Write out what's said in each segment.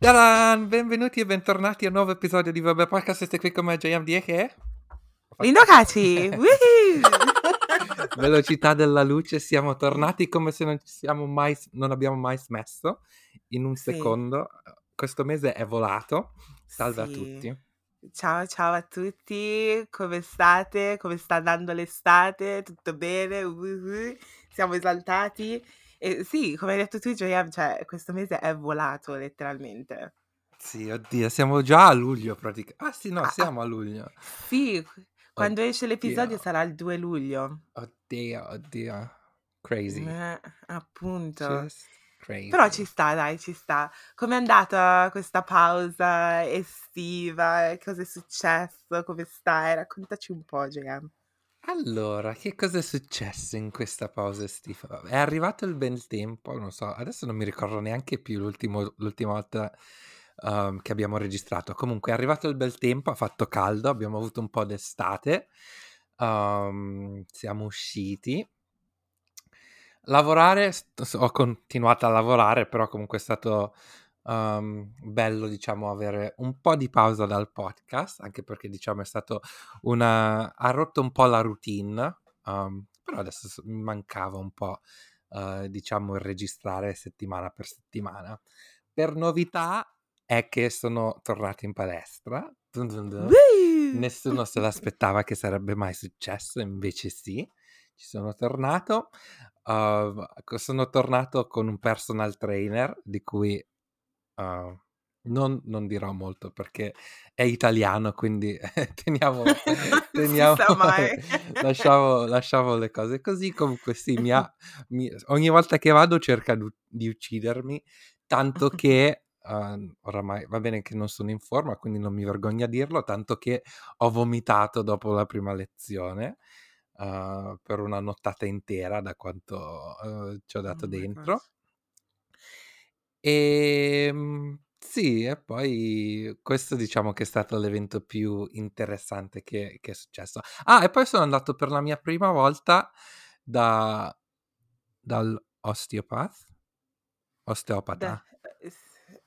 Tadan! Benvenuti e bentornati a un nuovo episodio di Vabbè Podcast. Siete qui con me, JMD che? Lindo Caci! Velocità della luce, siamo tornati come se non, ci siamo mai, non abbiamo mai smesso. In un Sì. secondo, questo mese è volato. Salve a Sì. tutti. Ciao, ciao a tutti, come state? Come sta andando l'estate? Tutto bene? Uhuh. Siamo esaltati? E sì, come hai detto tu, Joyam, cioè, questo mese è volato letteralmente. Sì, oddio, siamo già a luglio praticamente. Ah sì, no, Ah, ah, siamo a luglio. sì, quando esce l'episodio Oddio, sarà il 2 luglio. oddio, oddio. Crazy. Eh, appunto. Just Però ci crazy. sta, dai, ci sta. Com'è andata questa pausa estiva? Cosa è successo? Come stai? Raccontaci un po', Joyam. Allora, che cosa è successo in questa pausa estiva? È arrivato il bel tempo, non so, adesso non mi ricordo neanche più l'ultima volta um, che abbiamo registrato. Comunque è arrivato il bel tempo, ha fatto caldo, abbiamo avuto un po' d'estate, um, siamo usciti. Lavorare, ho continuato a lavorare, però comunque è stato um, bello, diciamo, avere un po' di pausa dal podcast, anche perché, diciamo, è stato una... ha rotto un po' la routine, um, però adesso mi mancava un po', uh, diciamo, registrare settimana per settimana. Per novità è che sono tornato in palestra. Dun dun dun. Nessuno se l'aspettava che sarebbe mai successo, invece sì, ci sono tornato. Uh, sono tornato con un personal trainer di cui uh, non, non dirò molto perché è italiano, quindi teniamo, teniamo lasciamo, lasciamo le cose così. Comunque sì, mi ha, mi- ogni volta che vado cerca di, di uccidermi, tanto che uh, oramai va bene che non sono in forma, quindi non mi vergogno a dirlo, tanto che ho vomitato dopo la prima lezione. uh, per una nottata intera da quanto uh, ci ho Oh dato my dentro. E sì, e poi questo diciamo che è stato l'evento più interessante che, che è successo. Ah, e poi sono andato per la mia prima volta da, dal osteopath, Da, osteopata. eh, s-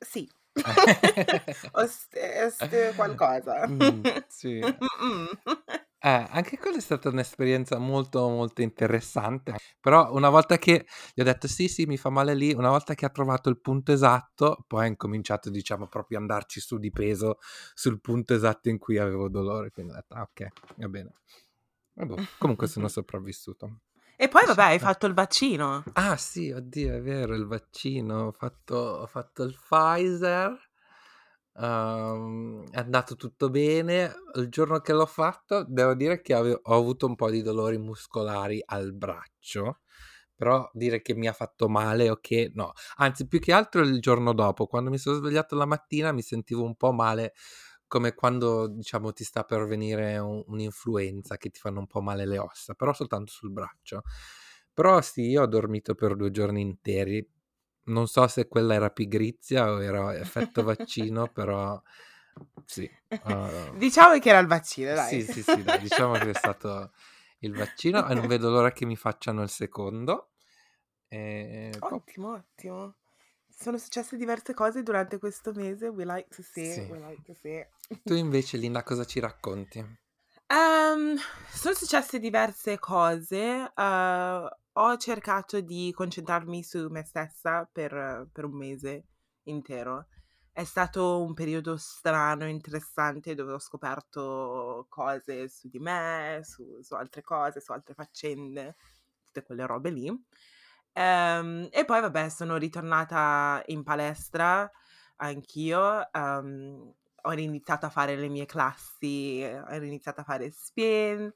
sì. Oste, oste qualcosa. Mm, sì. Mm-mm. Eh, anche quella è stata un'esperienza molto molto interessante, però una volta che gli ho detto sì sì mi fa male lì, una volta che ha trovato il punto esatto, poi ha incominciato diciamo proprio andarci su di peso sul punto esatto in cui avevo dolore, quindi ho detto ah ok, va bene. E boh, comunque sono sopravvissuto. E poi, vabbè, hai fatto il vaccino. Ah sì, oddio, è vero, il vaccino, ho fatto, ho fatto il Pfizer, ehm, è andato tutto bene. Il giorno che l'ho fatto, devo dire che ave- ho avuto un po' di dolori muscolari al braccio, però dire che mi ha fatto male o che no, anzi più che altro il giorno dopo, quando mi sono svegliato la mattina mi sentivo un po' male, come quando diciamo ti sta per venire un- un'influenza che ti fanno un po' male le ossa, però soltanto sul braccio. Però sì, io ho dormito per due giorni interi. Non so se quella era pigrizia o era effetto vaccino, però sì. eh, Diciamo che era il vaccino, sì, dai. sì, sì, dai, diciamo che è stato il vaccino e non vedo l'ora che mi facciano il secondo. E boh, Ottimo, ottimo. Sono successe diverse cose durante questo mese. We like to see, sì. we like to see. Tu invece, Linda, cosa ci racconti? Ehm, sono successe diverse cose. eh, ho cercato di concentrarmi su me stessa per, per un mese intero. È stato un periodo strano, interessante, dove ho scoperto cose su di me, su, su altre cose, su altre faccende, tutte quelle robe lì. Ehm, e poi, vabbè, sono ritornata in palestra anch'io. ehm, ho iniziato a fare le mie classi, ho iniziato a fare spin,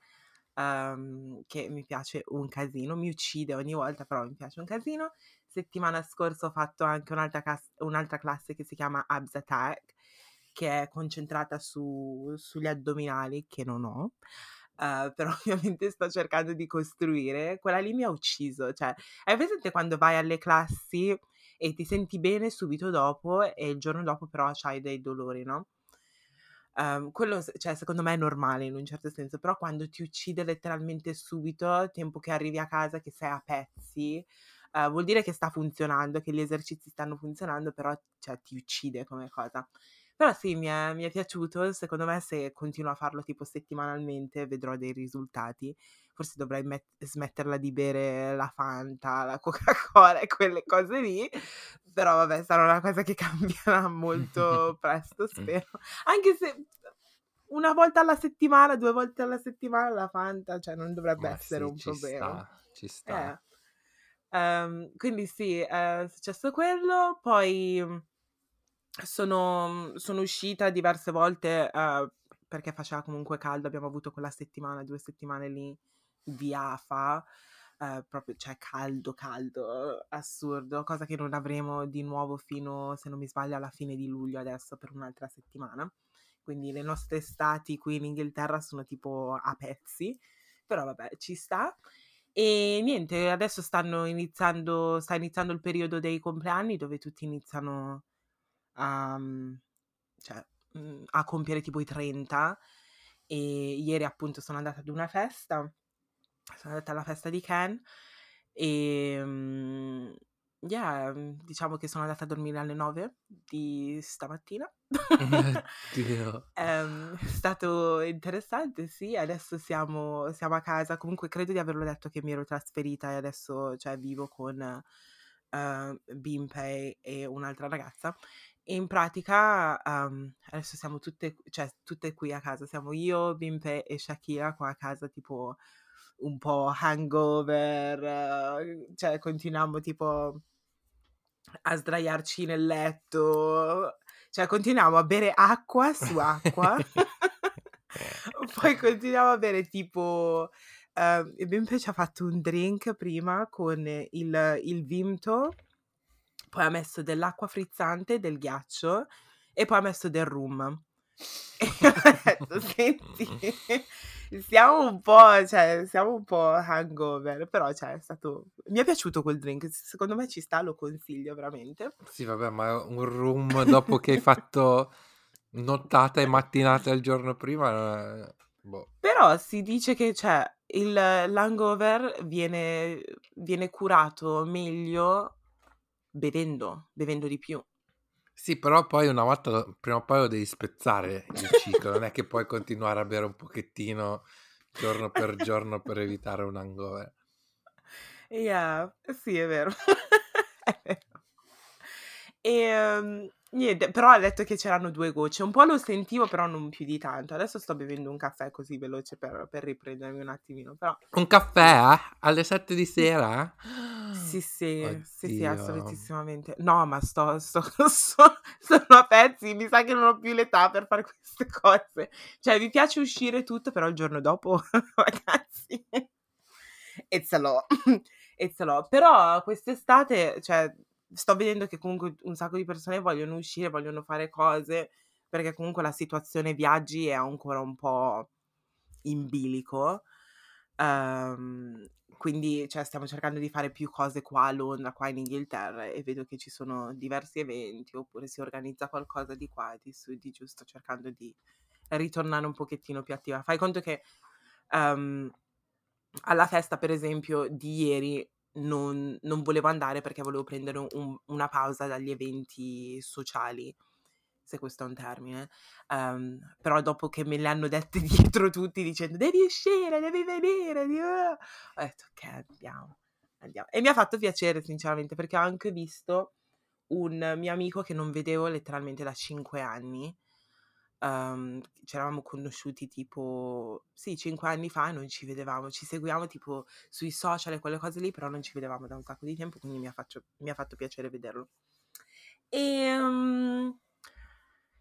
ehm, che mi piace un casino, mi uccide ogni volta, però mi piace un casino. Settimana scorsa ho fatto anche un'altra, cas- un'altra classe che si chiama Abs Attack, che è concentrata su- sugli addominali, che non ho. eh, però ovviamente sto cercando di costruire. Quella lì mi ha ucciso. Cioè, hai presente quando vai alle classi e ti senti bene subito dopo e il giorno dopo però hai dei dolori, no? Ehm, quello, cioè, secondo me è normale in un certo senso, però quando ti uccide letteralmente subito, tempo che arrivi a casa che sei a pezzi, uh, vuol dire che sta funzionando, che gli esercizi stanno funzionando, però cioè, ti uccide come cosa. Però sì, mi è, mi è piaciuto, secondo me se continuo a farlo tipo settimanalmente vedrò dei risultati. Forse dovrei met- smetterla di bere la Fanta, la Coca-Cola e quelle cose lì, però vabbè, sarà una cosa che cambierà molto presto, spero. Anche se una volta alla settimana, due volte alla settimana la Fanta, cioè non dovrebbe Ma essere sì, un ci problema. Sta, ci sta. Eh. Um, quindi sì, è successo quello, poi sono, sono uscita diverse volte uh, perché faceva comunque caldo, abbiamo avuto quella settimana, due settimane lì di AFA, uh, proprio, cioè caldo, caldo, assurdo, cosa che non avremo di nuovo fino, se non mi sbaglio, alla fine di luglio adesso per un'altra settimana. Quindi le nostre estati qui in Inghilterra sono tipo a pezzi, però vabbè, ci sta. E niente, adesso stanno iniziando, sta iniziando il periodo dei compleanni dove tutti iniziano a, cioè, mhmm, a compiere tipo i 30 e ieri appunto sono andata ad una festa, sono andata alla festa di Ken e um, Yeah, mhmm, diciamo che sono andata a dormire alle 9 di stamattina. Dio. Ehm, è stato interessante, sì. Adesso siamo siamo a casa. Comunque credo di averlo detto che mi ero trasferita e adesso, cioè, vivo con, ehm, Bimpei e un'altra ragazza. E in pratica, uhm, adesso siamo tutte cioè, tutte qui a casa. Siamo io, Bimpei e Shakira qua a casa, tipo un po' hangover, cioè continuiamo tipo a sdraiarci nel letto, cioè continuiamo a bere acqua su acqua, poi continuiamo a bere tipo... Uh, Bimpe ci ha fatto un drink prima con il, il Vimto, poi ha messo dell'acqua frizzante, del ghiaccio e poi ha messo del rum. E ho detto, senti, siamo un po', cioè, siamo un po' hangover, però, cioè, è stato... Mi è piaciuto quel drink, secondo me ci sta, lo consiglio veramente. Sì, vabbè, ma un rum dopo che hai fatto nottata e mattinata il giorno prima... Boh. Però si dice che, cioè, il, l'hangover viene, viene curato meglio bevendo, bevendo di più. Sì, però poi una volta, prima o poi lo devi spezzare il ciclo, non è che puoi continuare a bere un pochettino giorno per giorno per evitare un hangover. Yeah, sì, è vero. è vero. E, um, Niente, però ha detto che c'erano due gocce. Un po' lo sentivo, però non più di tanto. Adesso sto bevendo un caffè così veloce per, per riprendermi un attimino. Però... Un caffè? Eh? Alle 7 di sera? Sì, sì, sì, sì, assolutissimamente. No, ma sto, sto, sto, sono a pezzi. Mi sa che non ho più l'età per fare queste cose. Cioè, mi piace uscire tutto, però il giorno dopo, ragazzi, it's a lot. It's a lot. Però quest'estate, cioè sto vedendo che comunque un sacco di persone vogliono uscire, vogliono fare cose, perché comunque la situazione viaggi è ancora un po' in bilico. Um, quindi cioè, stiamo cercando di fare più cose qua a Londra, qua in Inghilterra e vedo che ci sono diversi eventi oppure si organizza qualcosa di qua di su, di giù, sto cercando di ritornare un pochettino più attiva. Fai conto che um, alla festa, per esempio, di ieri non, non volevo andare perché volevo prendere un, una pausa dagli eventi sociali, se questo è un termine. Um, però dopo che me le hanno dette dietro tutti dicendo devi uscire, devi venire, devi... ho detto ok, andiamo, andiamo. E mi ha fatto piacere sinceramente perché ho anche visto un mio amico che non vedevo letteralmente da cinque anni um, ci eravamo conosciuti tipo, sì, cinque anni fa e non ci vedevamo, ci seguiamo tipo sui social e quelle cose lì, però non ci vedevamo da un sacco di tempo, quindi mi ha, faccio, mi ha fatto piacere vederlo. E... Um,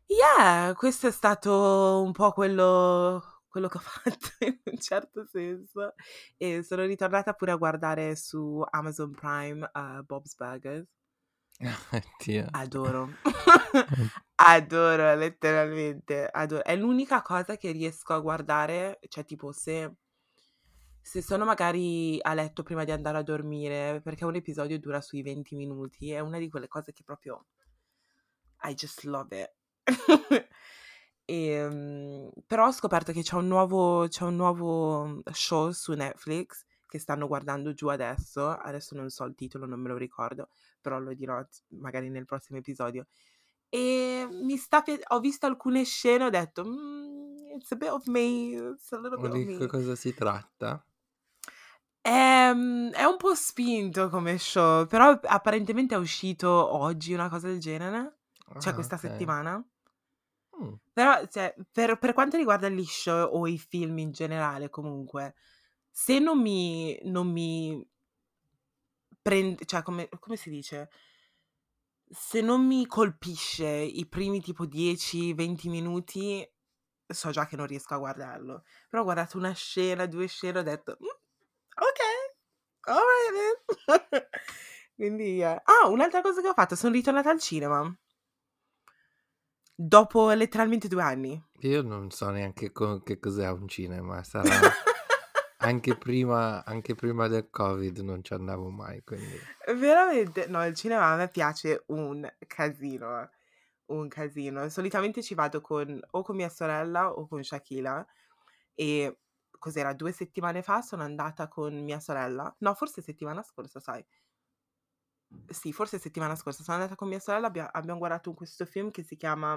yeah, questo è stato un po' quello, quello che ho fatto in un certo senso e sono ritornata pure a guardare su Amazon Prime uh, Bob's Burgers Dio. Adoro. Adoro, letteralmente, adoro. È l'unica cosa che riesco a guardare, cioè tipo se, se sono magari a letto prima di andare a dormire, perché un episodio dura sui 20 minuti, è una di quelle cose che proprio I just love it. e, um, però ho scoperto che c'è un, nuovo, c'è un nuovo show su Netflix che stanno guardando giù adesso, adesso non so il titolo, non me lo ricordo, però lo dirò magari nel prossimo episodio. E mi sta pi- ho visto alcune scene, ho detto, mm, it's a bit of me, it's a little bit of Di che me. cosa si tratta? È, mm, è un po' spinto come show, però apparentemente è uscito oggi una cosa del genere, cioè Ah, questa ok. settimana. Mm. Però, cioè, per, per quanto riguarda gli show o i film in generale, comunque, se non mi, non mi prende, cioè, come, come si dice? Se non mi colpisce i primi tipo 10-20 minuti, so già che non riesco a guardarlo. Però ho guardato una scena, due scene, ho detto, "Mm, ok, alright then. Quindi, eh. ah, un'altra cosa che ho fatto, sono ritornata al cinema. Dopo letteralmente due anni. Io non so neanche co- che cos'è un cinema, sarà anche prima, anche prima del Covid non ci andavo mai, quindi Veramente, no, il cinema a me piace un casino, un casino. Solitamente ci vado con o con mia sorella o con Shakila e cos'era, due settimane fa sono andata con mia sorella, no, forse settimana scorsa, sai. Sì, forse settimana scorsa sono andata con mia sorella, abbia- abbiamo guardato questo film che si chiama,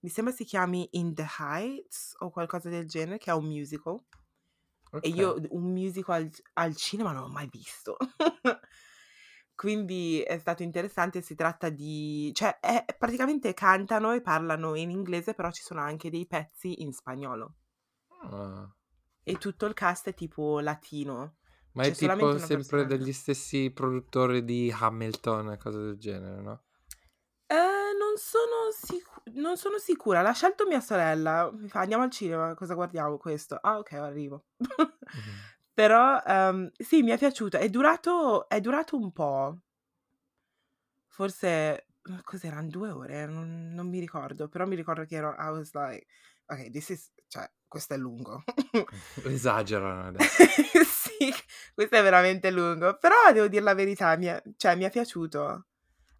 mi sembra si chiami In the Heights o qualcosa del genere, che è un musical. E ok. io un musical al, cinema non l'ho mai visto. Quindi è stato interessante, si tratta di... cioè è- praticamente cantano e parlano in inglese, però ci sono anche dei pezzi in spagnolo. Ah. E tutto il cast è tipo latino. Ma è tipo sempre persona. degli stessi produttori di Hamilton e cose del genere, no? Sono, sicu- non sono sicura, l'ha scelto mia sorella. Mi fa andiamo al cinema, cosa guardiamo questo? Ah, ok, arrivo. Mhm. Però ehm, sì, mi è piaciuto. È durato, è durato un po'. Forse cos'erano due ore? Non, non mi ricordo. Però mi ricordo che ero. I was like, ok, this is. cioè, questo è lungo. Esagerano adesso. sì, questo è veramente lungo. Però devo dire la verità, mi è, cioè, mi è piaciuto.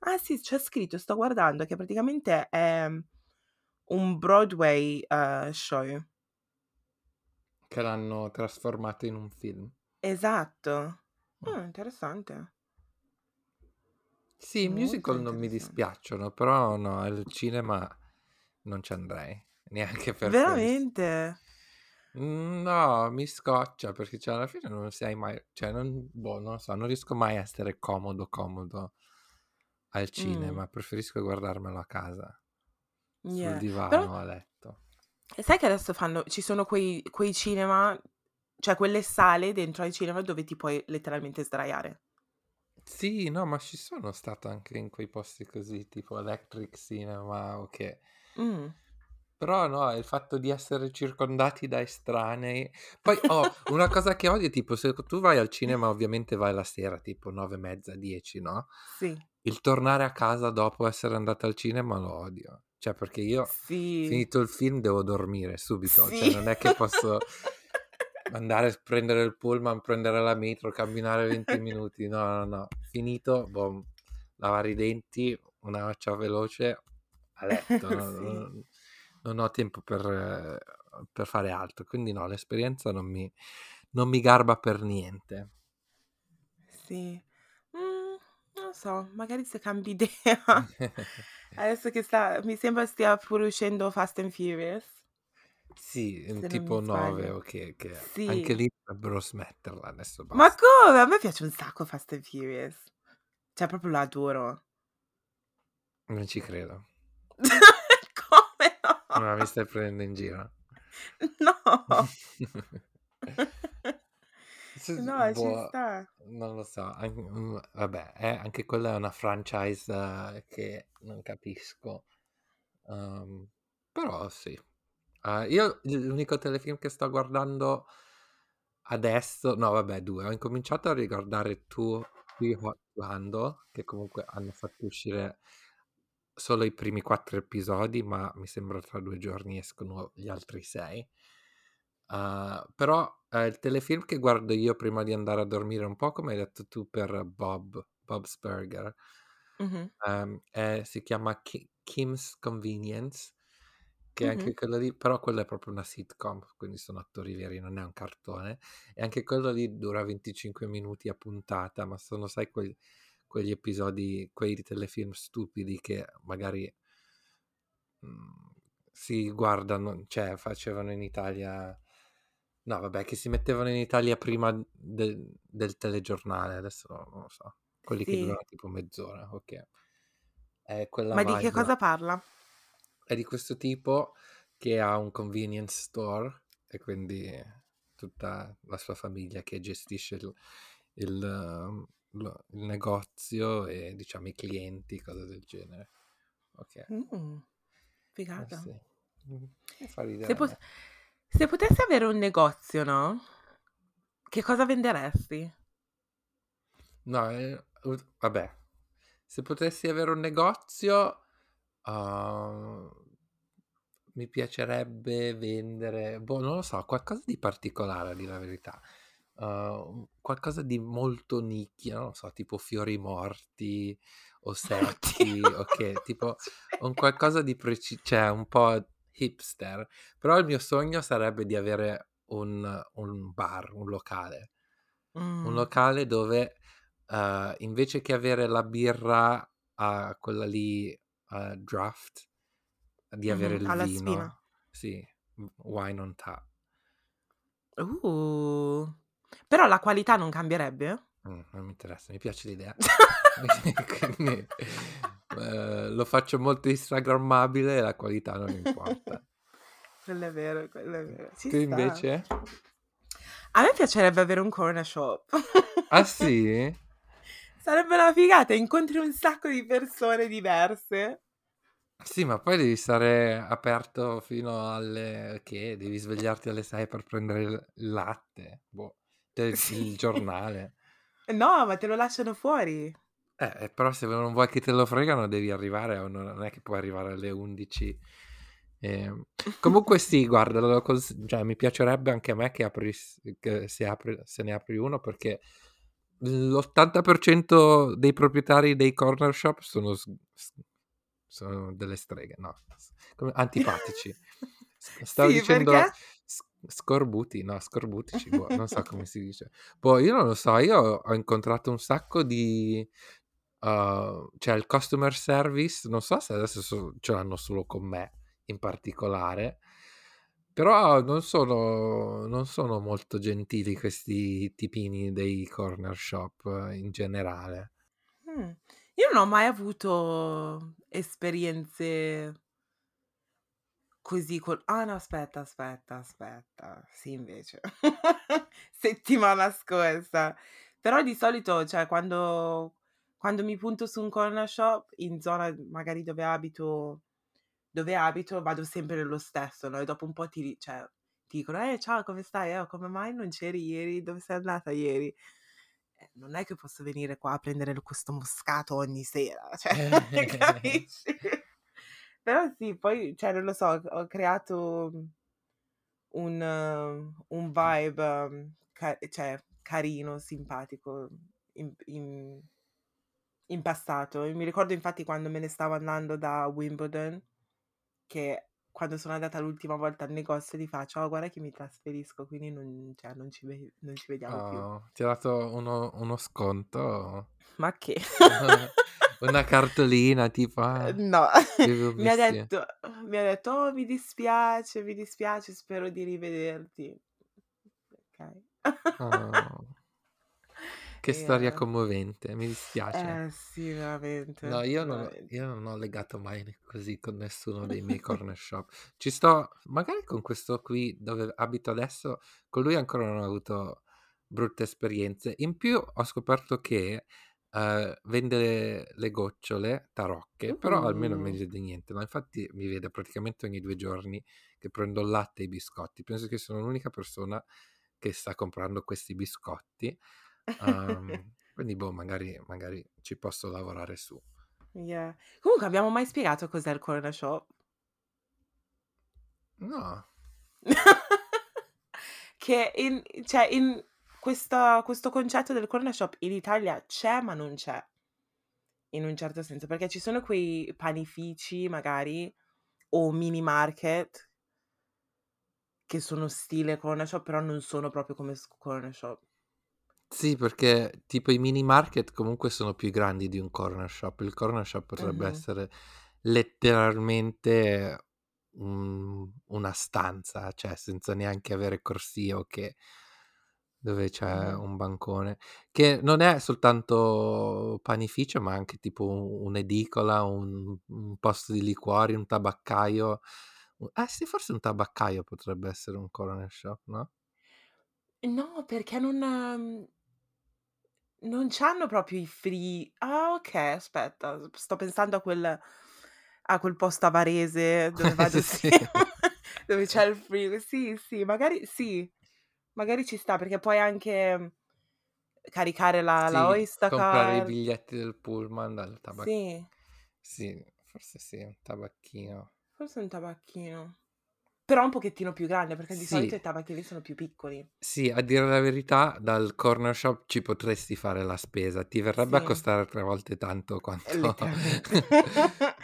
Ah, sì, c'è scritto, sto guardando che praticamente è un Broadway eh, show. Che l'hanno trasformato in un film. Esatto. Mm. Ah, interessante. Sì, i musical non mi dispiacciono, però no, al cinema non ci andrei, neanche per questo. Veramente? Mm, No, mi scoccia perché cioè, alla fine non sei mai, cioè non, boh, non so, non riesco mai a essere comodo, comodo al Mm, cinema, preferisco guardarmelo a casa, sul yeah. Però divano, a letto. e sai che adesso fanno, ci sono quei, quei cinema, cioè quelle sale dentro ai cinema dove ti puoi letteralmente sdraiare. Sì, no, ma ci sono stato anche in quei posti così, tipo Electric Cinema, ok. Mm. Però no, il fatto di essere circondati da estranei. Poi, oh, una cosa che odio, tipo, se tu vai al cinema, ovviamente vai la sera, tipo nove e mezza, dieci, no? Sì, Il tornare a casa dopo essere andato al cinema lo odio. Cioè, perché io, sì, finito il film, devo dormire subito. Cioè, sì. non è che posso andare a prendere il pullman, prendere la metro, camminare 20 minuti. No, no, no. Finito, boh, lavare i denti, una doccia veloce, a letto. no? Sì, Non, non ho tempo per, per fare altro. Quindi no, l'esperienza non mi, non mi garba per niente. sì. Non so, magari se cambi idea. Adesso che sta, mi sembra stia pure uscendo Fast and Furious, Sì, se non mi tipo 9, sbaglio. ok, che anche Sì. lì dovrebbero smetterla, adesso Ma basta. come? A me piace un sacco Fast and Furious. Cioè, proprio lo adoro. Non ci credo. Come No, no? mi stai prendendo in giro. No. Se- No, ci boh, sta. non lo so. an- mm, vabbè, eh, anche quella è una franchise eh, che non capisco. Um, però sì. Ah, io l'unico telefilm che sto guardando adesso, no vabbè due, ho incominciato a riguardare Two Three Hot Handle, che comunque hanno fatto uscire solo i primi quattro episodi, ma mi sembra tra due giorni escono gli altri sei. Uh, però eh, il telefilm che guardo io prima di andare a dormire, un po' come hai detto tu per Bob, Bob's Burger, Mhm. ehm, è- si chiama Ki- Kim's Convenience, che anche Mh-mh. quello lì però quello è proprio una sitcom, quindi sono attori veri, non è un cartone, e anche quello lì dura 25 minuti a puntata, ma sono, sai, quei quegli episodi, quei telefilm stupidi che magari, mhmm, si guardano cioè facevano in Italia no vabbè, che si mettevano in Italia prima del del telegiornale, adesso non lo so, quelli che Sì. durano tipo mezz'ora, okay. È quella Ma di che vibe cosa parla? È di questo tipo che ha un convenience store e quindi tutta la sua famiglia che gestisce il il lo il negozio e diciamo i clienti, cose del genere. Okay. Mh, Eh figata. sì. E fa Se ridere a pos me. Se potessi avere un negozio, no, che cosa venderesti? No, u vabbè, se potessi avere un negozio, uhm, mi piacerebbe vendere, boh, non lo so, qualcosa di particolare a dir la verità. Uhm, qualcosa di molto nicchia, non lo so, tipo fiori morti o Oddio, okay, tipo un qualcosa di preci cioè un po' hipster. Però il mio sogno sarebbe di avere un un bar, un locale. Un Mh. locale dove, uhm, invece che avere la birra, uhm, quella lì, uhm, draft, di avere Mh-mh, il alla spina. vino sì, w wine on tap. Uh, però la qualità non cambierebbe? Mh, non mi interessa, mi piace l'idea. Quindi, ehm, lo faccio molto instagrammabile e la qualità non importa. Quello è vero, quello è vero. Ci Tu sta. invece? A me piacerebbe avere un corner shop. Ah sì? Sarebbe una figata, incontri un sacco di persone diverse. Sì, ma poi devi stare aperto fino alle che? Devi svegliarti alle 6 per prendere il il latte, boh, te Sì. il giornale. No, ma te lo lasciano fuori. Eh, e però se non vuoi che te lo fregano devi arrivare non è che puoi arrivare alle 11. Ehm, comunque sì, guarda, cons cioè mi piacerebbe anche a me che apris che si apri se ne apri uno perché l'80% dei proprietari dei corner shop sono sono delle streghe, no, antipatici. Stavo Sì, dicendo perché? scorbuti, no, scorbutici, boh, non so come si dice. Boh, io non lo so, io ho incontrato un sacco di uhm, cioè il customer service, non so se adesso so ce l'hanno solo con me in particolare, però non sono non sono molto gentili questi tipini dei corner shop in generale. Mh, io non ho mai avuto esperienze così col ah no, aspetta, aspetta, aspetta, sì invece. Settimana scorsa. Però di solito, cioè quando quando mi punto su un corner shop in zona magari dove abito dove abito, vado sempre nello stesso, no, e dopo un po' ti cioè ti dicono: "Eh, ciao come stai? Eh, come mai non c'eri ieri? Dove sei andata ieri?" Eh, non è che posso venire qua a prendere questo moscato ogni sera, cioè capisci? Però sì, poi cioè non lo so, ho creato un un vibe ca cioè carino, simpatico in in in passato. Mi ricordo infatti quando me ne stavo andando da Wimbledon, che quando sono andata l'ultima volta al negozio gli faccio: "Oh, guarda che mi trasferisco, quindi non cioè non ci ve non ci vediamo più." Oh, ti ha dato uno uno sconto? Ma che? Una cartolina tipo: "Ah, Ehm, no, mi ha messi" detto mi ha detto: "Oh, mi dispiace, mi dispiace, spero di rivederti." Okay. Oh. Che storia eh commovente, mi dispiace. Eh sì, No, veramente, io non veramente. io non ho legato mai così con nessuno dei miei corner shop. Ci sto magari con questo qui dove abito adesso, con lui ancora non ho avuto brutte esperienze. In più ho scoperto che, ehm, vende le gocciole, tarocche, però almeno Uh. meglio di niente, no, infatti mi vede praticamente ogni 2 giorni che prendo il latte e i biscotti. Penso che sono l'unica persona che sta comprando questi biscotti. Uhm, quindi boh, magari magari ci posso lavorare su. Yeah. Comunque abbiamo mai spiegato cos'è il corner shop? No. Che in cioè in questa questo concetto del corner shop in Italia c'è, ma non c'è. In un certo senso, perché ci sono quei panifici magari o mini market che sono stile corner shop, però non sono proprio come s corner shop. Sì, perché tipo i mini market comunque sono più grandi di un corner shop. Il corner shop potrebbe Mh-mh. essere letteralmente, mhmm, una stanza, cioè senza neanche avere corsie o che, dove c'è un bancone, che non è soltanto panificio, ma anche tipo un'edicola, un un posto di liquori, un tabaccaio. Eh sì, forse un tabaccaio potrebbe essere un corner shop, no? No, perché non mhmm non c'hanno proprio i fri ah okay, aspetta, s sto pensando a quel a quel posto a Varese dove vado Sì, sempre, dove c'è il frigo. Sì, sì, magari sì, magari ci sta perché puoi anche caricare la la Sì, comprare i biglietti del pullman dal tabac Sì. sì, forse sì, un tabacchino. Forse un tabacchino. Però un pochettino più grande, perché di solito Sì. i tabacchini sono più piccoli. Sì, a dire la verità dal corner shop ci potresti fare la spesa. Ti verrebbe a Sì. costare 3 volte tanto Eh, quanto letteralmente.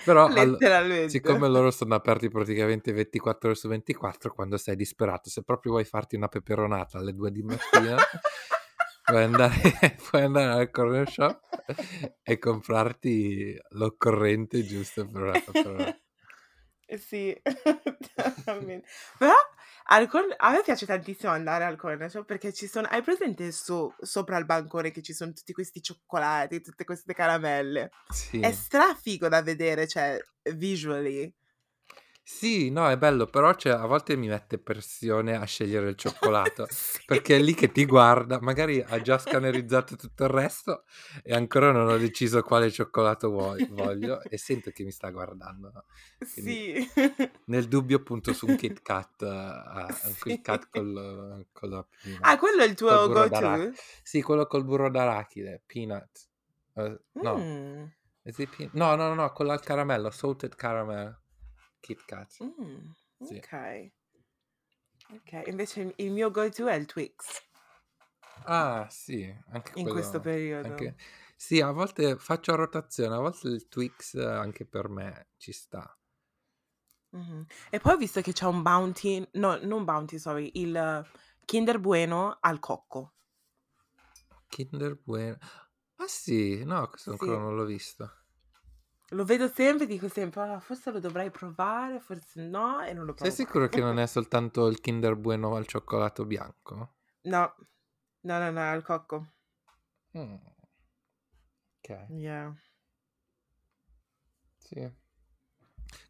però al Letteralmente. siccome loro sono aperti praticamente 24 ore su 24, quando sei disperato, se proprio vuoi farti una peperonata alle 2 di mattina, puoi andare puoi andare al corner shop e comprarti l'occorrente giusto per una peperona Eh sì, totalmen però al corn a me piace tantissimo andare al corner shop perché ci sono hai presente so sopra il bancone che ci son tutti questi cioccolati, tutte queste caramelle? È Sì. strafigo da vedere, cioè visually. Sì, no, è bello, però cioè a volte mi mette pressione a scegliere il cioccolato, Sì. perché è lì che ti guarda, magari ha già scannerizzato tutto il resto e ancora non ho deciso quale cioccolato vuoi voglio e sento che mi sta guardando, quindi Sì. nel dubbio punto su un Kit Kat, a un Kit Sì. Kat col con la peanut Ah, quello è il tuo burro go d'ara to? sì, quello col burro d'arachide, peanut. Uhm, no, pea no, no, no, no, quello al caramello, salted caramel Kit Kat. Mh, Sì. okay. Okay, invece il mio go to è il Twix. Ah, sì, anche In questo quello periodo. anche sì, a volte faccio a rotazione, a volte il Twix anche per me ci sta. Mh-mh. E poi ho visto che c'è un Bounty no, non Bounty, sorry, il Kinder Bueno al cocco. Kinder Bue ah sì? No, questo ancora Sì. non l'ho visto. Lo vedo sempre e dico sempre: "Ah, forse lo dovrei provare, forse no", e non lo Sei provo sicuro che non è soltanto il Kinder Bueno al cioccolato bianco? No. No, no, no, al cocco. Mh. Okay. Yeah. Sì.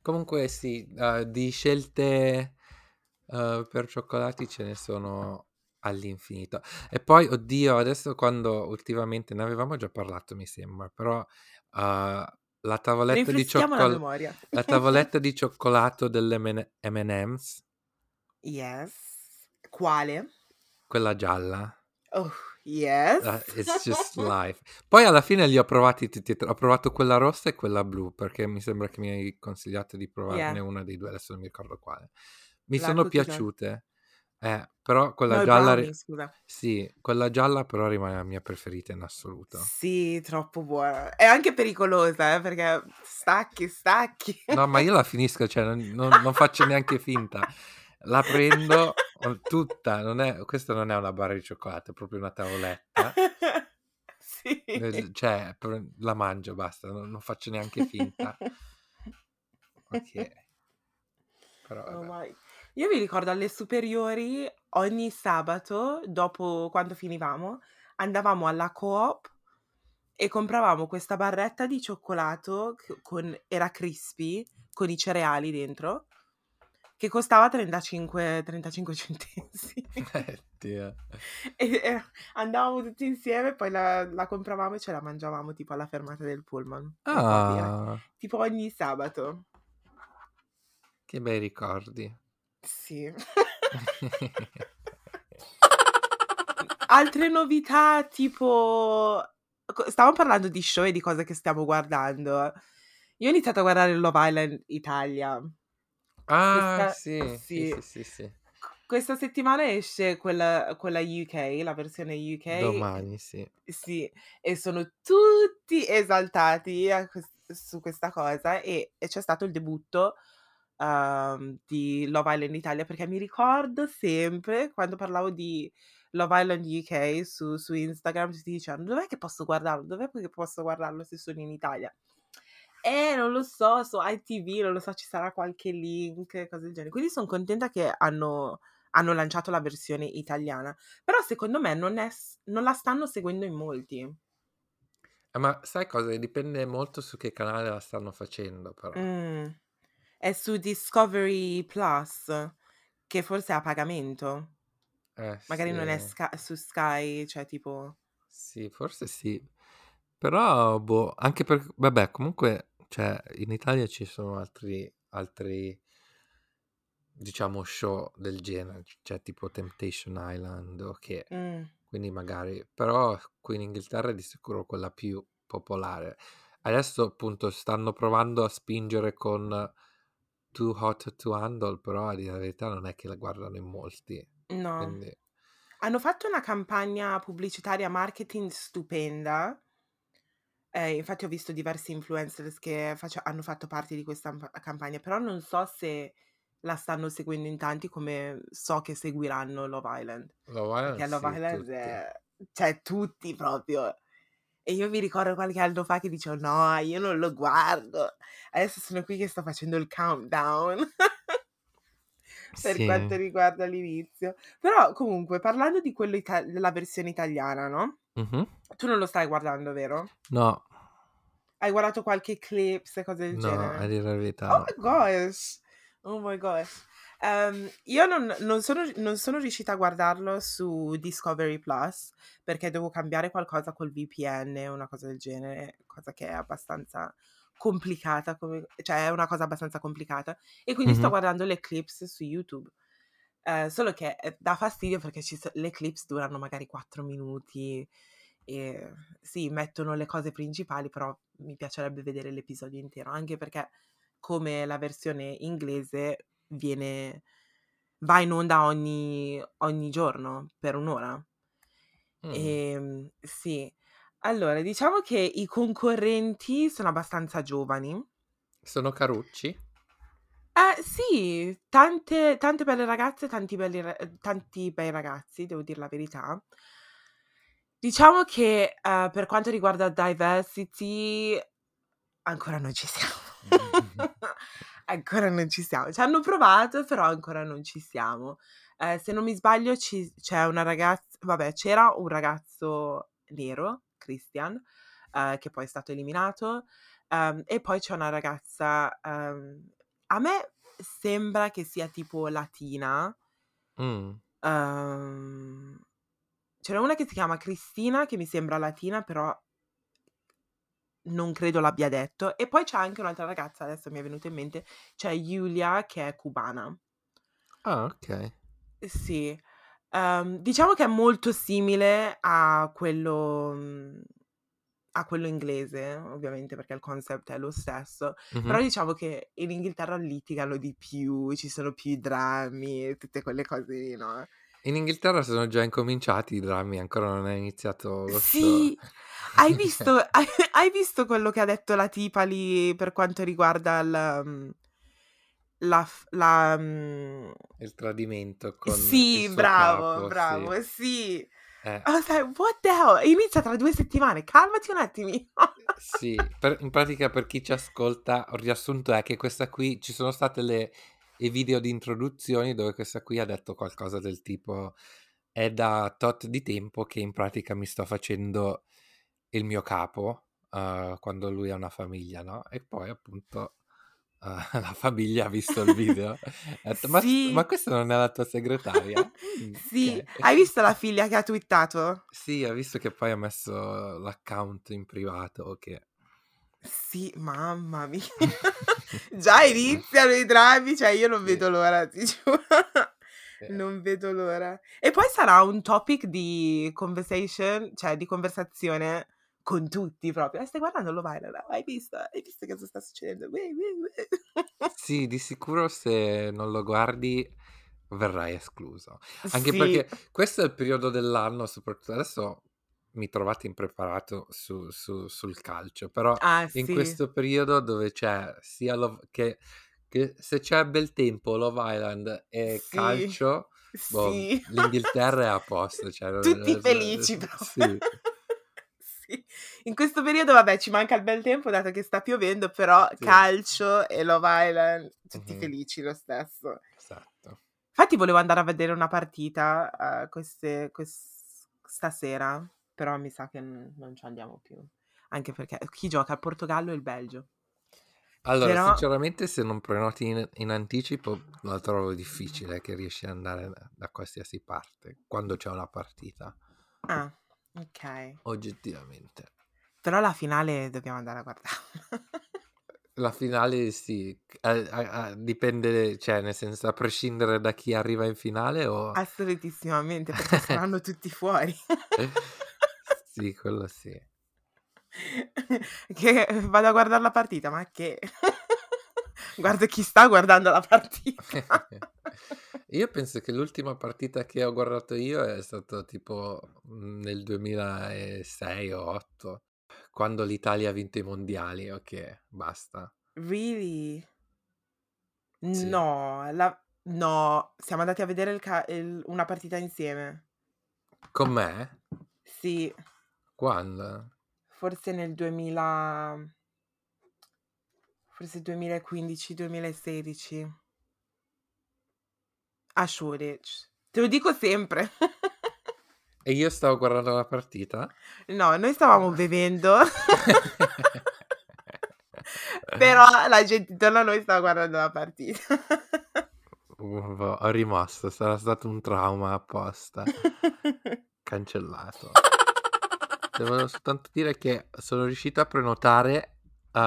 Comunque sì, uhm, di scelte, uhm, per cioccolati ce ne sono all'infinito. E poi, oddio, adesso quando ultimamente ne avevamo già parlato mi sembra, però, uhm, la tavoletta di la cioccol la tavoletta di cioccolato delle M&M's Yes. Quale? quella gialla. Oh, yes. Uh, it's just life. Poi alla fine li ho provati tutti 3. Ho provato quella rossa e quella blu, perché mi sembra che mi hai consigliato di provarne Yeah. una dei 2, adesso non mi ricordo quale. Mi La sono piaciute, eh, però quella No, il gialla brownie, scusa. sì, quella gialla però rimane la mia preferita in assoluto. Sì, troppo buona. È anche pericolosa, eh, perché stacchi, stacchi. No, ma io la finisco, cioè non non non faccio neanche finta. La prendo, tutta, non è questa non è una barra di cioccolato, è proprio una tavoletta. Sì. Cioè, la mangio, basta, non non faccio neanche finta. Okay. Però Oh my io mi ricordo alle superiori, ogni sabato, dopo quando finivamo, andavamo alla Coop e compravamo questa barretta di cioccolato con era crispy, con i cereali dentro, che costava 35 35 centesimi. Eh. E e andavamo tutti insieme, poi la la compravamo e ce la mangiavamo tipo alla fermata del pullman. Ah. Tipo ogni sabato. Che bei ricordi. Sì. Altre novità tipo stavamo parlando di show e di cose che stiamo guardando. Io ho iniziato a guardare Love Island Italia. Ah, Questa sì, sì, sì. sì, sì, questa settimana esce quella quella UK, la versione UK. Domani, sì. Sì, e sono tutti esaltati a su questa cosa e e c'è stato il debutto uhm, di Love Island Italia, perché mi ricordo sempre quando parlavo di Love Island UK su su Instagram, tutti dicevano: "Dov'è che posso guardarlo? Dov'è che posso guardarlo se sono in Italia?" Eh, non lo so, su ITV, non lo so, ci sarà qualche link, cose del genere. Quindi son contenta che hanno hanno lanciato la versione italiana, però secondo me non è non la stanno seguendo in molti. Eh, ma sai cosa? Dipende molto su che canale la stanno facendo però. Mh. È su Discovery Plus, che forse è a pagamento. Eh, Magari non è sì. Sky su Sky, cioè tipo Sì, forse sì. Però, boh, anche per vabbè comunque, cioè in Italia ci sono altri altri diciamo show del genere, cioè tipo Temptation Island o che Mh. quindi magari però qui in Inghilterra è di sicuro quella più popolare. Adesso appunto stanno provando a spingere con Too Hot to Handle, però a dire la verità non è che la guardano in molti, No. quindi Hanno fatto una campagna pubblicitaria marketing stupenda. Ehm, infatti ho visto diversi influencers che face hanno fatto parte di questa mp campagna, però non so se la stanno seguendo in tanti come so che seguiranno Love Island. Love Island Perché Love sì, Island tutti. è cioè tutti proprio. E io mi ricordo qualche anno fa che dicevo: "No, io non lo guardo." Adesso sono qui che sto facendo il countdown per quanto Sì. riguarda l'inizio. Però comunque parlando di quello ita della versione italiana, no, Mh-mh. tu non lo stai guardando, vero? No. Hai guardato qualche clips e cose del No, a genere? dire la verità Oh no. my gosh! Oh my gosh. Ehm, io non non sono non sono riuscita a guardarlo su Discovery Plus, perché devo cambiare qualcosa col VPN o una cosa del genere, cosa che è abbastanza complicata come cioè è una cosa abbastanza complicata, e quindi sto Mh-mh. guardando le clips su YouTube. Ehm, solo che, ehm, dà fastidio perché so le clips durano magari 4 minuti e sì, mettono le cose principali, però mi piacerebbe vedere l'episodio intero, anche perché come la versione inglese viene va in onda ogni ogni giorno per 1 ora. Mh. Ehm, sì. Allora, diciamo che i concorrenti sono abbastanza giovani. Sono carucci? Eh sì, tante tante belle ragazze, tanti belli ehm, tanti bei ragazzi, devo dir la verità. Diciamo che, ehm, per quanto riguarda diversity ancora non ci siamo. Ancora non ci siamo. Ci hanno provato, però ancora non ci siamo. Ehm, se non mi sbaglio ci c'è una ragaz vabbè, c'era un ragazzo nero, Christian, ehm, che poi è stato eliminato, ehm, e poi c'è una ragazza, ehm, a me sembra che sia tipo latina. Mh. Ehm, ce n'è una che si chiama Cristina, che mi sembra latina, però non credo l'abbia detto. E poi c'è anche un'altra ragazza, adesso mi è venuto in mente, c'è Yulia che è cubana. Ah, okay. Sì. Ehm, diciamo che è molto simile a quello mhmm, a quello inglese, ovviamente perché il concept è lo stesso, però Mh-mh. diciamo che in Inghilterra litigano di più, ci sono più drammi tutte quelle cose no? In Inghilterra sono già incominciati i drammi, ancora non è iniziato lo show. Sì! Hai visto hai hai visto quello che ha detto la tipa lì per quanto riguarda il mhmm, la la mhmm Il tradimento con Sì, bravo, capo, bravo, sì. sì. Eh. I was like: "What the hell? Inizia tra 2 settimane, calmati un attimi." Sì, per in pratica per chi ci ascolta, il riassunto è che questa qui ci sono state le i video di introduzioni dove questa qui ha detto qualcosa del tipo: "È da tot di tempo che in pratica mi sto facendo il mio capo", uhm, quando lui ha una famiglia, no, e poi appunto, uhm, la famiglia ha visto il video e ha detto: "Ma s ma Sì. questa non è la tua segretaria?" Mh, Sì. okay. Hai visto la figlia che ha twittato? Sì, ho visto che poi ha messo l'account in privato che Sì, mamma mia. Già iniziano i drammi, cioè io non Sì. vedo l'ora, ti giuro. Eh. Non vedo l'ora. E poi sarà un topic di conversation, cioè di conversazione con tutti proprio: "Eh, stai guardando Love Island? Hai visto? Hai visto cosa sta succedendo? Ui, ui, ui." Sì, di sicuro se non lo guardi verrai escluso. Anche Sì. perché questo è il periodo dell'anno, soprattutto adesso mi trovate impreparato su su sul calcio, però Ah, in sì. questo periodo dove c'è sia Love che che se c'è bel tempo, Love Island e Sì, calcio, boh, sì. l'Inghilterra è a posto. Cioè, Tutti felici Sì. Sì. In questo periodo, vabbè, ci manca il bel tempo dato che sta piovendo, però calcio e Love Island, tutti Mhm. felici lo stesso. Esatto. Infatti volevo andare a vedere una partita eh, queste, quest- stasera, però mi sa che n- non ci andiamo più. Anche perché chi gioca? Il Portogallo e il Belgio. Allora, Però- sinceramente, se non prenoti in, in anticipo, la trovo difficile che riesci ad andare da, da qualsiasi parte quando c'è una partita, Ah, ok. oggettivamente. Però la finale dobbiamo andare a guardare. La finale sì, eh, eh, eh, dipende, cioè nel senso a prescindere da chi arriva in finale o... Assolutissimamente, perché saranno tutti fuori. Sì, quello sì. che vado a guardare la partita, ma che... Guarda chi sta guardando la partita. Io penso che l'ultima partita che ho guardato io è stato tipo mm, nel 2006 o 2008, quando l'Italia ha vinto i mondiali, ok, basta. Really? Sì. No, la- no, siamo andati a vedere il ca- il- una partita insieme. Con me? Sì, Quando? forse nel 2000... Forse 2015-2016. A Shoreditch. Te lo dico sempre. E io stavo guardando la partita? No, noi stavamo bevendo. Però la gente intorno a noi stava guardando la partita. Ho rimasto, sarà stato un trauma apposta. Cancellato. Devo soltanto dire che sono riuscito a prenotare uh,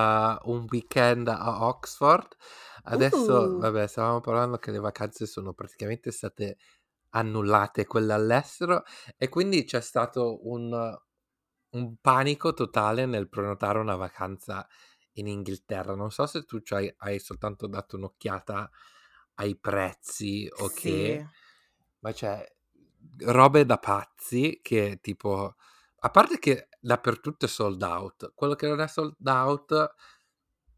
un weekend a Oxford. Adesso, Uh. vabbè, stavamo parlando che le vacanze sono praticamente state annullate, quelle all'estero, e quindi c'è stato un, un panico totale nel prenotare una vacanza in Inghilterra. Non so se tu ci hai, hai soltanto dato un'occhiata ai prezzi o Sì. che, ma c'è robe da pazzi che tipo, a parte che dappertutto è sold out, quello che non è sold out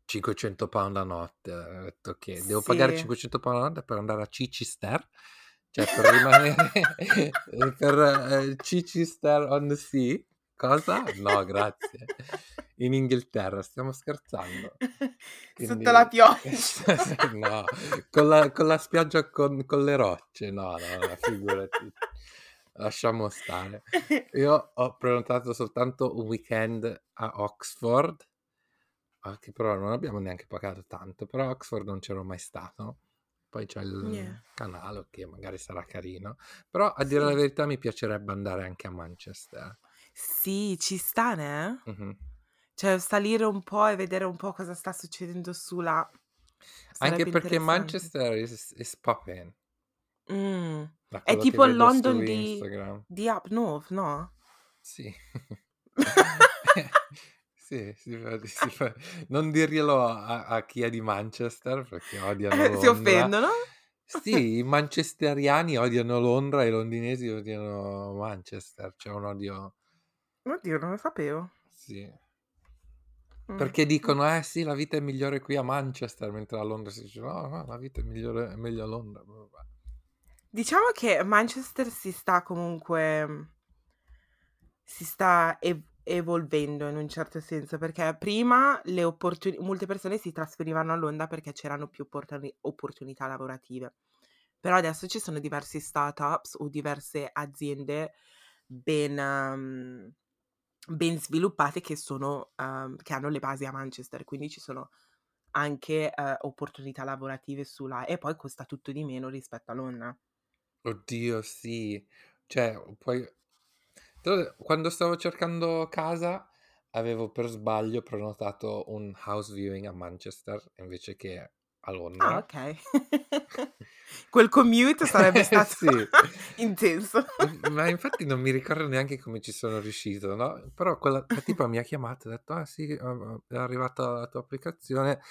500 pound a notte, ho detto che devo pagare Sì. 500 pound a notte per andare a Chichester, cioè per rimanere per eh, Chichester on the Sea, cosa? No, grazie. In Inghilterra, stiamo scherzando. Quindi- Sotto la pioggia. no, con la, con la spiaggia con, con le rocce, no, no, no, figurati. Lasciamo stare. Io ho prenotato soltanto un weekend a Oxford, che però non abbiamo neanche pagato tanto, però a Oxford non c'ero mai stato. Poi c'è il Yeah. canale che magari sarà carino. Però a dire Sì. la verità mi piacerebbe andare anche a Manchester. Sì, ci sta, ne? Mhm. Cioè, salire un po' e vedere un po' cosa sta succedendo su là. Anche Sarebbe perché. Manchester is, is popping. Mm. È tipo il London di, di Up North, no? Sì. sì, si fa- si fa- non dirglielo a, a chi è di Manchester perché odiano Eh, si Londra. offendono? Sì, i manchesteriani odiano Londra e i londinesi odiano Manchester. C'è un odio, Oddio, non lo sapevo. sì. Mm. Perché dicono, eh sì, la vita è migliore qui a Manchester, mentre a Londra si dice, no, no, la vita è, migliore, è meglio a Londra. bla, bla, bla. Diciamo che Manchester si sta comunque si sta ev- evolvendo in un certo senso perché prima le opportuni- molte persone si trasferivano a Londra perché c'erano più opportuni- opportunità lavorative. Però adesso ci sono diversi startups o diverse aziende ben, ehm, ben sviluppate che, sono, ehm, che hanno le basi a Manchester, quindi ci sono anche eh, opportunità lavorative su là e poi costa tutto di meno rispetto a Londra. Oddio, sì. Cioè, poi... Quando stavo cercando casa, avevo per sbaglio prenotato un house viewing a Manchester invece che a Ah, Londra. ok. Quel commute sarebbe stato Sì. intenso. Ma infatti non mi ricordo neanche come ci sono riuscito, no? Però quella la tipa mi ha chiamato e ha detto, ah sì, eh, è arrivata la tua applicazione,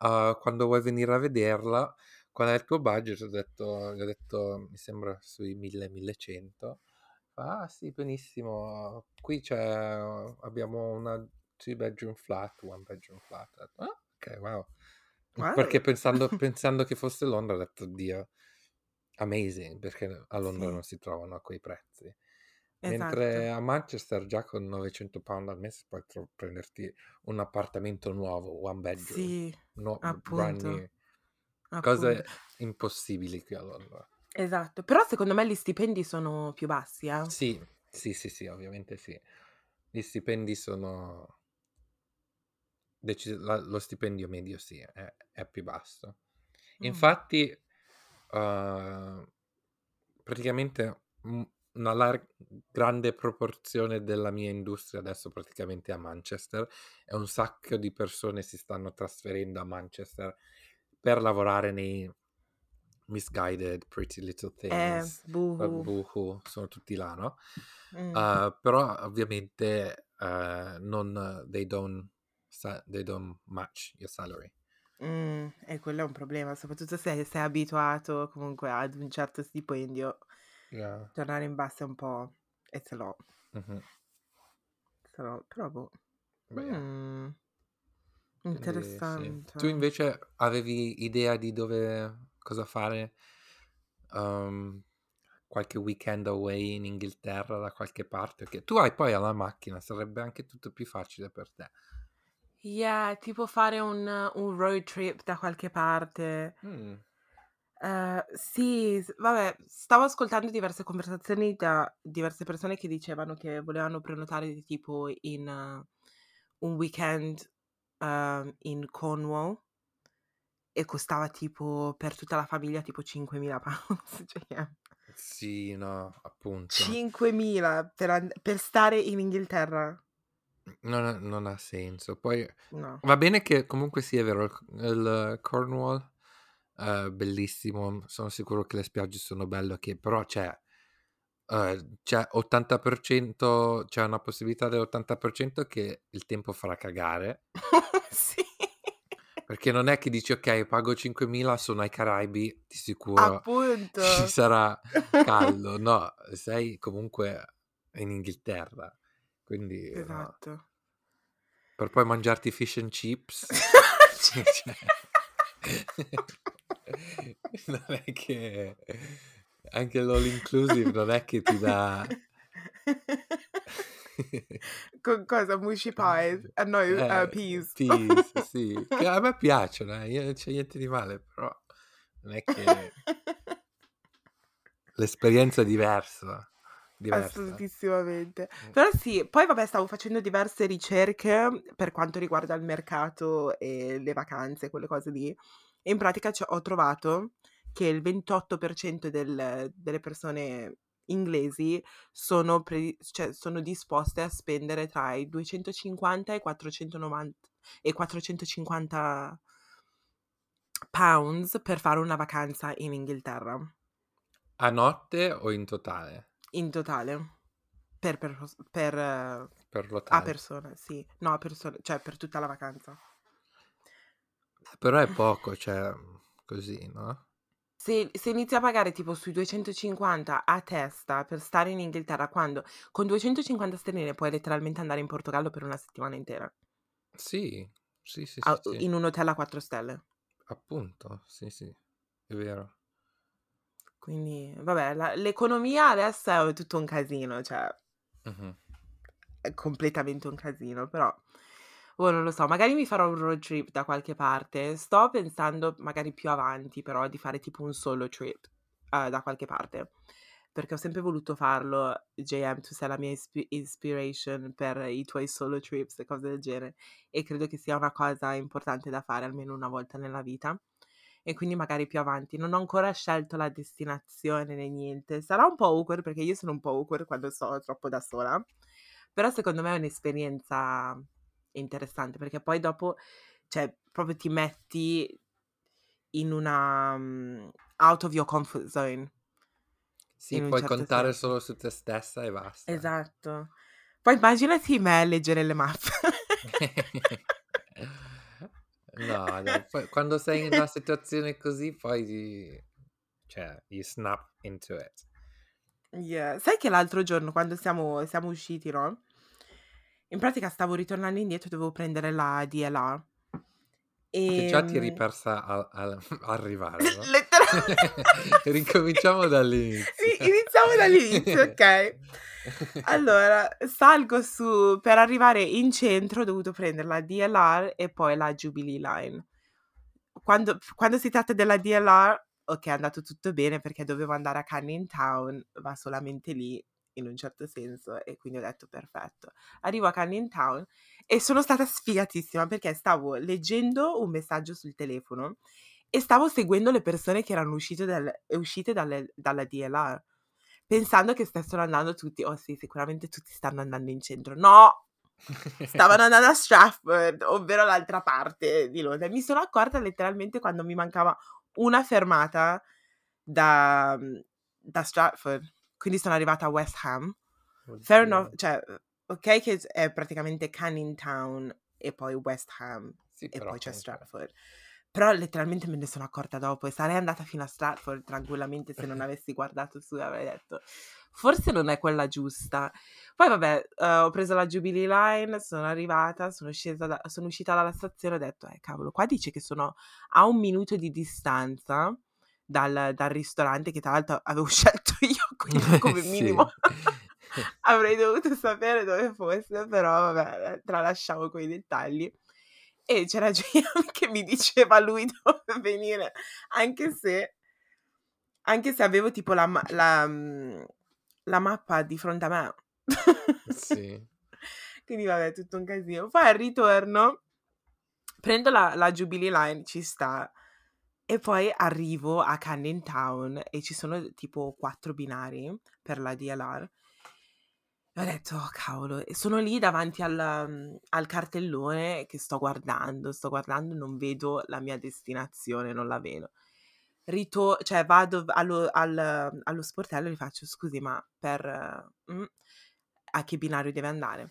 uh, quando vuoi venire a vederla, qual è il tuo budget? Ho detto, gli ho detto, mi sembra sui 1000-1100. Ah sì, benissimo, qui c'è, abbiamo una two bedroom flat, one bedroom flat. Ah, ok, wow. Perché Wow. pensando, pensando che fosse Londra ho detto, Dio, amazing, perché a Londra Sì, non si trovano a quei prezzi. Mentre esatto. a Manchester già con 900 pound al mese puoi tro- prenderti un appartamento nuovo, one bedroom, Sì, no, brand appunto, appunto. Cose impossibili qui a Londra. Esatto. Però secondo me gli stipendi sono più bassi, eh. Sì, sì, sì, sì, ovviamente sì. Gli stipendi sono... decis- la- lo stipendio medio sì, è, è più basso. Mm. Infatti, uh, praticamente una lar- grande proporzione della mia industria adesso praticamente è a Manchester e un sacco di persone si stanno trasferendo a Manchester per lavorare nei Misguided, Pretty Little Eh, Things, uh, buhu. Boohoo, sono tutti là, no? Mm. Uh, però ovviamente uh, non, they don't, they don't match your salary. Mm, e quello è un problema, soprattutto se sei abituato comunque ad un certo stipendio. Yeah. Tornare in basso è un po'... e ce l'ho. Mhm. l'ho, Però boh. Beh. Mm, Quindi, sì. interessante. Tu invece avevi idea di dove, cosa fare? Um, qualche weekend away in Inghilterra da qualche parte? Che tu hai poi la macchina, sarebbe anche tutto più facile per te. Yeah, tipo fare un, un road trip da qualche parte. Mm. Eh, sì, vabbè, stavo ascoltando diverse conversazioni da diverse persone che dicevano che volevano prenotare tipo in eh, un weekend ehm, in Cornwall e costava tipo per tutta la famiglia tipo 5.000 pounds. Cioè, Sì, no, appunto. 5.000 per, and- per stare in Inghilterra? Non ha, non ha senso. Poi No. va bene che comunque sì, è vero, il, il Cornwall eh, bellissimo, sono sicuro che le spiagge sono belle, ok, però c'è, eh, c'è 80%, c'è una possibilità dell'80% che il tempo farà cagare, sì. perché non è che dici ok, pago 5.000, sono ai Caraibi, di sicuro Appunto. ci sarà caldo, no, sei comunque in Inghilterra, quindi no. Esatto. per poi mangiarti fish and chips, cioè, non è che anche l'all inclusive non è che ti dà Con cosa? Mushy pies? No, eh, Eh, peas. peas, sì, che a me piacciono, eh, io non c'è niente di male, però non è che l'esperienza è diversa, diversa. Assolutissimamente. Mm. Però sì, poi vabbè, stavo facendo diverse ricerche per quanto riguarda il mercato e le vacanze, quelle cose lì. E in pratica ho trovato che il 28% del- delle persone inglesi sono, pre- cioè, sono disposte a spendere tra i 250 e 490 e 450 pounds per fare una vacanza in Inghilterra A notte o in totale? in totale per, per, per, Per a persona, sì, no, a persona, cioè per tutta la vacanza. Però è poco, cioè, così, no? Se, se inizi a pagare tipo sui 250 a testa per stare in Inghilterra, quando con 250 sterline puoi letteralmente andare in Portogallo per una settimana intera, Sì, sì, sì, sì, a- sì, in un hotel a 4 stelle. appunto, sì, sì, è vero. Quindi, vabbè, la- l'economia adesso è tutto un casino, cioè Mhm. è completamente un casino, però oh, non lo so, magari mi farò un road trip da qualche parte. Sto pensando magari più avanti, però, di fare tipo un solo trip eh, da qualche parte. Perché ho sempre voluto farlo, JM, tu sei la mia ispi- inspiration per i tuoi solo trips e cose del genere. E credo che sia una cosa importante da fare almeno una volta nella vita. E quindi magari più avanti. Non ho ancora scelto la destinazione né niente. Sarà un po' awkward perché io sono un po' awkward quando sto troppo da sola. Però secondo me è un'esperienza interessante perché poi dopo, cioè, proprio ti metti in una mm, out of your comfort zone. Sì, puoi certo contare senso. solo su te stessa e basta. Esatto. Poi immaginati me a leggere le mappe. No, dai, poi quando sei in una situazione così, poi cioè, you snap into it. Yeah. Sai che l'altro giorno, quando siamo, siamo usciti, no? In pratica stavo ritornando indietro, dovevo prendere la DLR. Che già ti eri Ehm a al arrivare, no? Letteralmente. Ricominciamo Sì, dall'inizio. iniziamo dall'inizio, okay. Allora, salgo su per arrivare in centro ho dovuto prendere la DLR e poi la Jubilee Line. Quando quando si tratta della DLR, okay, è andato tutto bene perché dovevo andare a Canning Town, ma solamente lì, in un certo senso, e quindi ho detto: "Perfetto". Arrivo a Canning Town e sono stata sfigatissima perché stavo leggendo un messaggio sul telefono e stavo seguendo le persone che erano uscite dal uscite dalle dalla DLR, pensando che stessero andando tutti: "Oh sì, sicuramente tutti stanno andando in centro". No! Stavano andando a Stratford, ovvero l'altra parte di Londra. Mi sono accorta letteralmente quando mi mancava una fermata da da Stratford, quindi sono arrivata a West Ham. Fair enough, Oddio. cioè, okay che è praticamente Canning Town e poi West Ham Sì, e poi c'è Stratford. Però letteralmente me ne sono accorta dopo e sarei andata fino a Stratford tranquillamente se non avessi guardato su e avrei detto: "Forse non è quella giusta". Poi vabbè, uhm, ho preso la Jubilee Line, sono arrivata, sono scesa da sono uscita dalla stazione e ho detto: "Eh cavolo, qua dice che sono a 1 minuto di distanza dal dal ristorante", che tra l'altro avevo scelto io, quindi come minimo avrei dovuto sapere dove fosse, però vabbè, tralasciamo quei dettagli. E c'era Gian che mi diceva lui dove venire, anche se anche se avevo tipo la la mhmm, la mappa di fronte a me. Sì. Quindi vabbè, tutto un casino. Poi al ritorno prendo la la Jubilee Line, ci sta, e poi arrivo a Canning Town e ci sono tipo 4 binari per la DLR. E ho detto: "Oh cavolo", e sono lì davanti al mhmm, al cartellone che sto guardando, sto guardando, non vedo la mia destinazione, non la vedo. Rito cioè vado allo al allo sportello e gli faccio: "Scusi, ma per mh, a che binario deve andare?"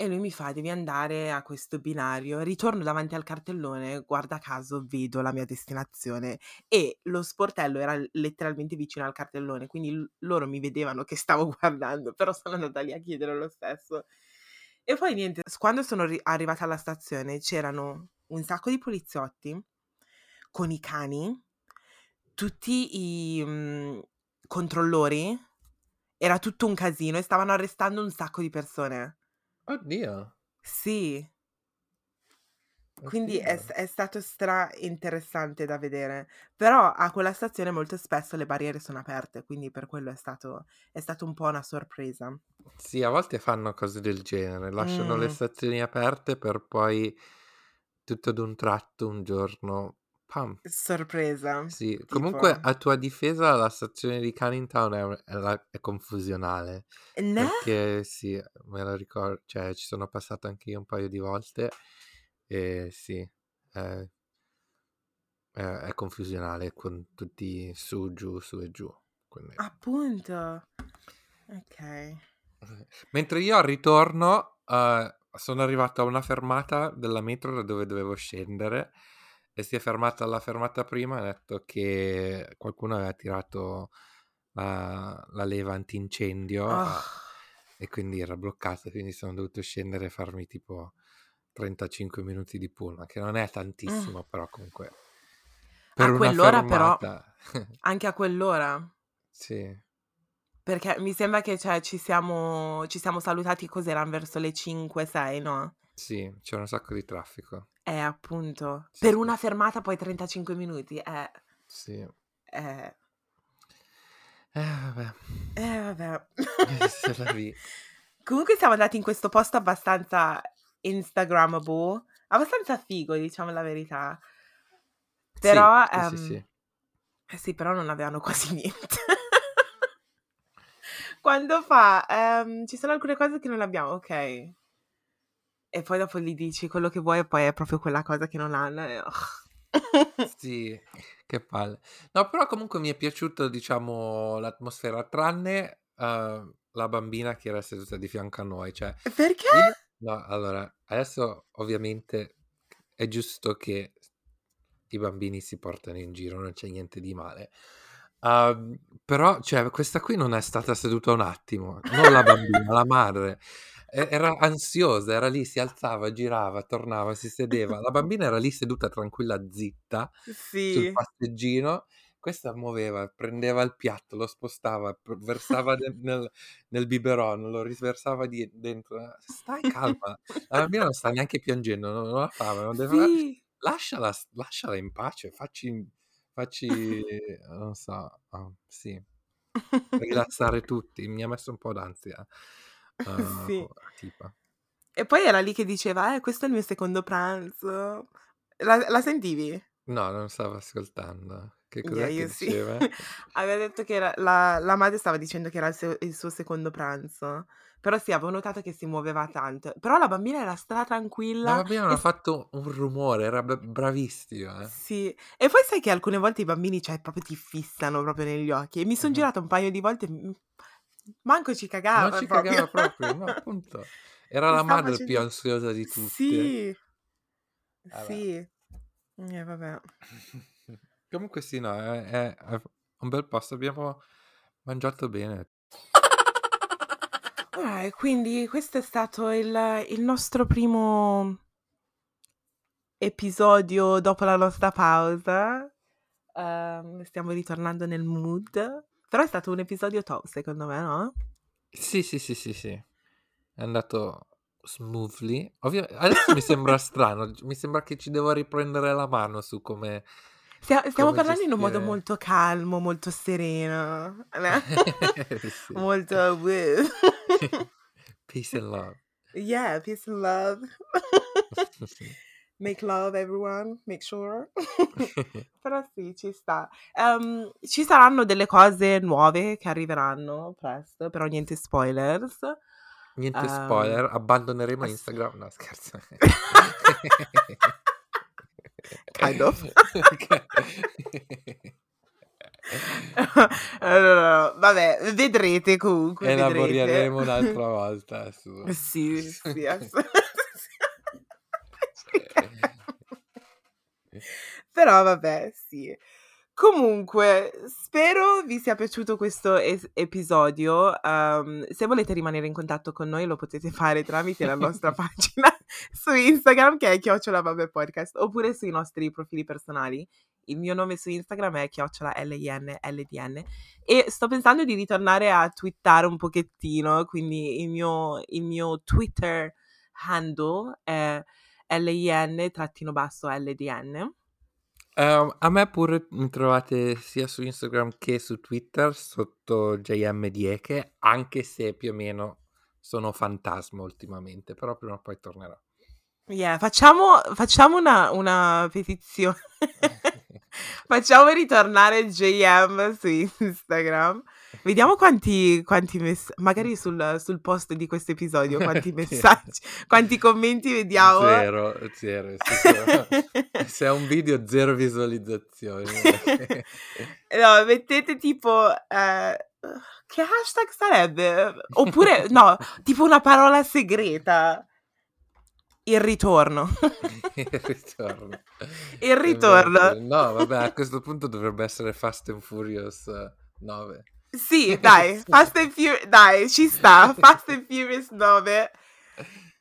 E lui mi fa: "Devi andare a questo binario." Ritorno davanti al cartellone, guarda caso vedo la mia destinazione e lo sportello era letteralmente vicino al cartellone, quindi loro mi vedevano che stavo guardando, però sono andata lì a chiedere lo stesso. E poi niente, quando sono ri arrivata alla stazione c'erano un sacco di poliziotti con i cani, tutti i, mhmm, controllori, era tutto un casino e stavano arrestando un sacco di persone. Oddio. Sì. Quindi è è stato stra interessante da vedere. Però a quella stazione molto spesso le barriere sono aperte, quindi per quello è stato è stato un po' una sorpresa. Sì, a volte fanno cose del genere, lasciano le Mh. stazioni aperte per poi tutto d'un tratto un giorno, pam. Sorpresa, Sì, comunque tipo a tua difesa la stazione di Canning Town è è la è confusionale, Ne? perché sì, me la ricor cioè ci sono passato anche io un paio di volte e sì, è è confusionale con tutti su, giù, su e giù, quindi Appunto. Okay. Mentre io al ritorno, uhm, sono arrivato a una fermata della metro da dove dovevo scendere e si è fermata alla fermata prima ha detto che qualcuno aveva tirato la la leva antincendio a e quindi era bloccata, quindi sono dovuto scendere e farmi tipo 35 minuti di pullman, che non è Mh. tantissimo, però comunque A per una quell'ora però anche a quell'ora? Sì. Perché mi sembra che, cioè, ci siamo ci siamo salutati cos'eran verso le 5, 6, no? Sì, c'era un sacco di traffico. Eh, appunto. Sì, Per una fermata poi 35 minuti, eh. Sì. Eh. Eh, vabbè. Eh, vabbè. Comunque siamo andati in questo posto abbastanza instagrammable, abbastanza figo, diciamo la verità. Però, sì, sì, ehm sì. eh sì, però non avevano quasi niente. Quando fa, ehm: "Ci sono alcune cose che non abbiamo", okay. E poi dopo gli dici quello che vuoi e poi è proprio quella cosa che non hanno e Sì, che palle. No, però comunque mi è piaciuto, diciamo, l'atmosfera, tranne, uhm, la bambina che era seduta di fianco a noi, cioè Perché? io no, allora, adesso ovviamente è giusto che i bambini si portano in giro, non c'è niente di male. Uhm, però, cioè, questa qui non è stata seduta un attimo, non la bambina, la madre. Era ansiosa, era lì, si alzava, girava, tornava, si sedeva. La bambina era lì seduta tranquilla, zitta, sul passeggino. Questa muoveva, prendeva il piatto, lo spostava, versava nel, nel, nel biberon, lo riversava di, dentro. Stai calma, la bambina non sta neanche piangendo, non, non la fa, non deve... Sì. Lasciala, lasciala in pace, facci, facci non so, oh, sì, rilassare tutti. Mi ha messo un po' d'ansia. Uh, sì. Tipa. E poi era lì che diceva, eh, questo è il mio secondo pranzo. La, la sentivi? No, non stavo ascoltando. Che cos'è yeah, che sì. diceva? Aveva detto che era, la, la, madre stava dicendo che era il, se, il, suo secondo pranzo. Però sì, avevo notato che si muoveva tanto. Però la bambina era stra tranquilla. La bambina non e... ha fatto un rumore, era bravissima. Eh. Sì. E poi sai che alcune volte i bambini, cioè, proprio ti fissano proprio negli occhi. E mi sono uh-huh. girata un paio di volte Manco ci cagava. Non ci proprio. cagava proprio, no, appunto. Era la madre facendo... più ansiosa di tutti. Sì, vabbè. sì. Eh, vabbè. Comunque sì, no, è, è, è, un bel posto, abbiamo mangiato bene. Ah, quindi questo è stato il, il nostro primo episodio dopo la nostra pausa. Uh, stiamo ritornando nel mood. Però è stato un episodio top, secondo me, no? Sì, sì, sì, sì, sì. È andato smoothly. Ovvio, adesso mi sembra strano, mi sembra che ci devo riprendere la mano su come... Stia, stiamo come parlando gestire... in un modo molto calmo, molto sereno, sì. molto... peace and love. Yeah, peace and love. Make love everyone, make sure. Però sì, ci sta. Um, ci saranno delle cose nuove che arriveranno presto, però niente spoilers. Niente um, spoiler, abbandoneremo ass- Instagram. No, scherzo. kind of. allora, vabbè, vedrete comunque. Elaboreremo un'altra volta. Su. Sì, sì, assolutamente. Però vabbè, sì. Comunque, spero vi sia piaciuto questo es- episodio. Um, se volete rimanere in contatto con noi lo potete fare tramite la nostra pagina su Instagram che è chiocciola podcast oppure sui nostri profili personali. Il mio nome su Instagram è chiocciola LINLDN e sto pensando di ritornare a twittare un pochettino, quindi il mio, il mio Twitter handle è LIN-LDN. Uh, a me pure mi trovate sia su Instagram che su Twitter sotto JM Dieche, anche se più o meno sono fantasma ultimamente, però prima o poi tornerò. Yeah, facciamo, facciamo una, una petizione. facciamo ritornare JM su Instagram Vediamo quanti, quanti messaggi, magari sul, sul, post di questo episodio, quanti messaggi, quanti commenti vediamo. Zero, zero. Se è un video, zero visualizzazioni. no, mettete tipo... Eh, che hashtag sarebbe? Oppure, no, tipo una parola segreta. Il ritorno. Il ritorno. Il ritorno. No, vabbè, a questo punto dovrebbe essere Fast and Furious 9. Sì, dai, Fast and Furious, dai, ci sta. Fast and Furious 9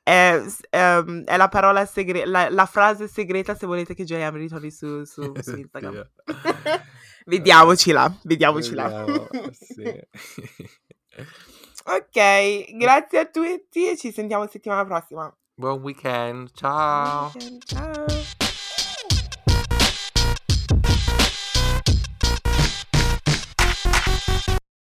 è, um, è la parola segreta, la, la, frase segreta se volete che JM ritorni su, su, su Instagram. vediamoci là, vediamoci là. sì. ok, grazie a tutti e ci sentiamo settimana prossima. Buon weekend, ciao. Buon weekend, ciao.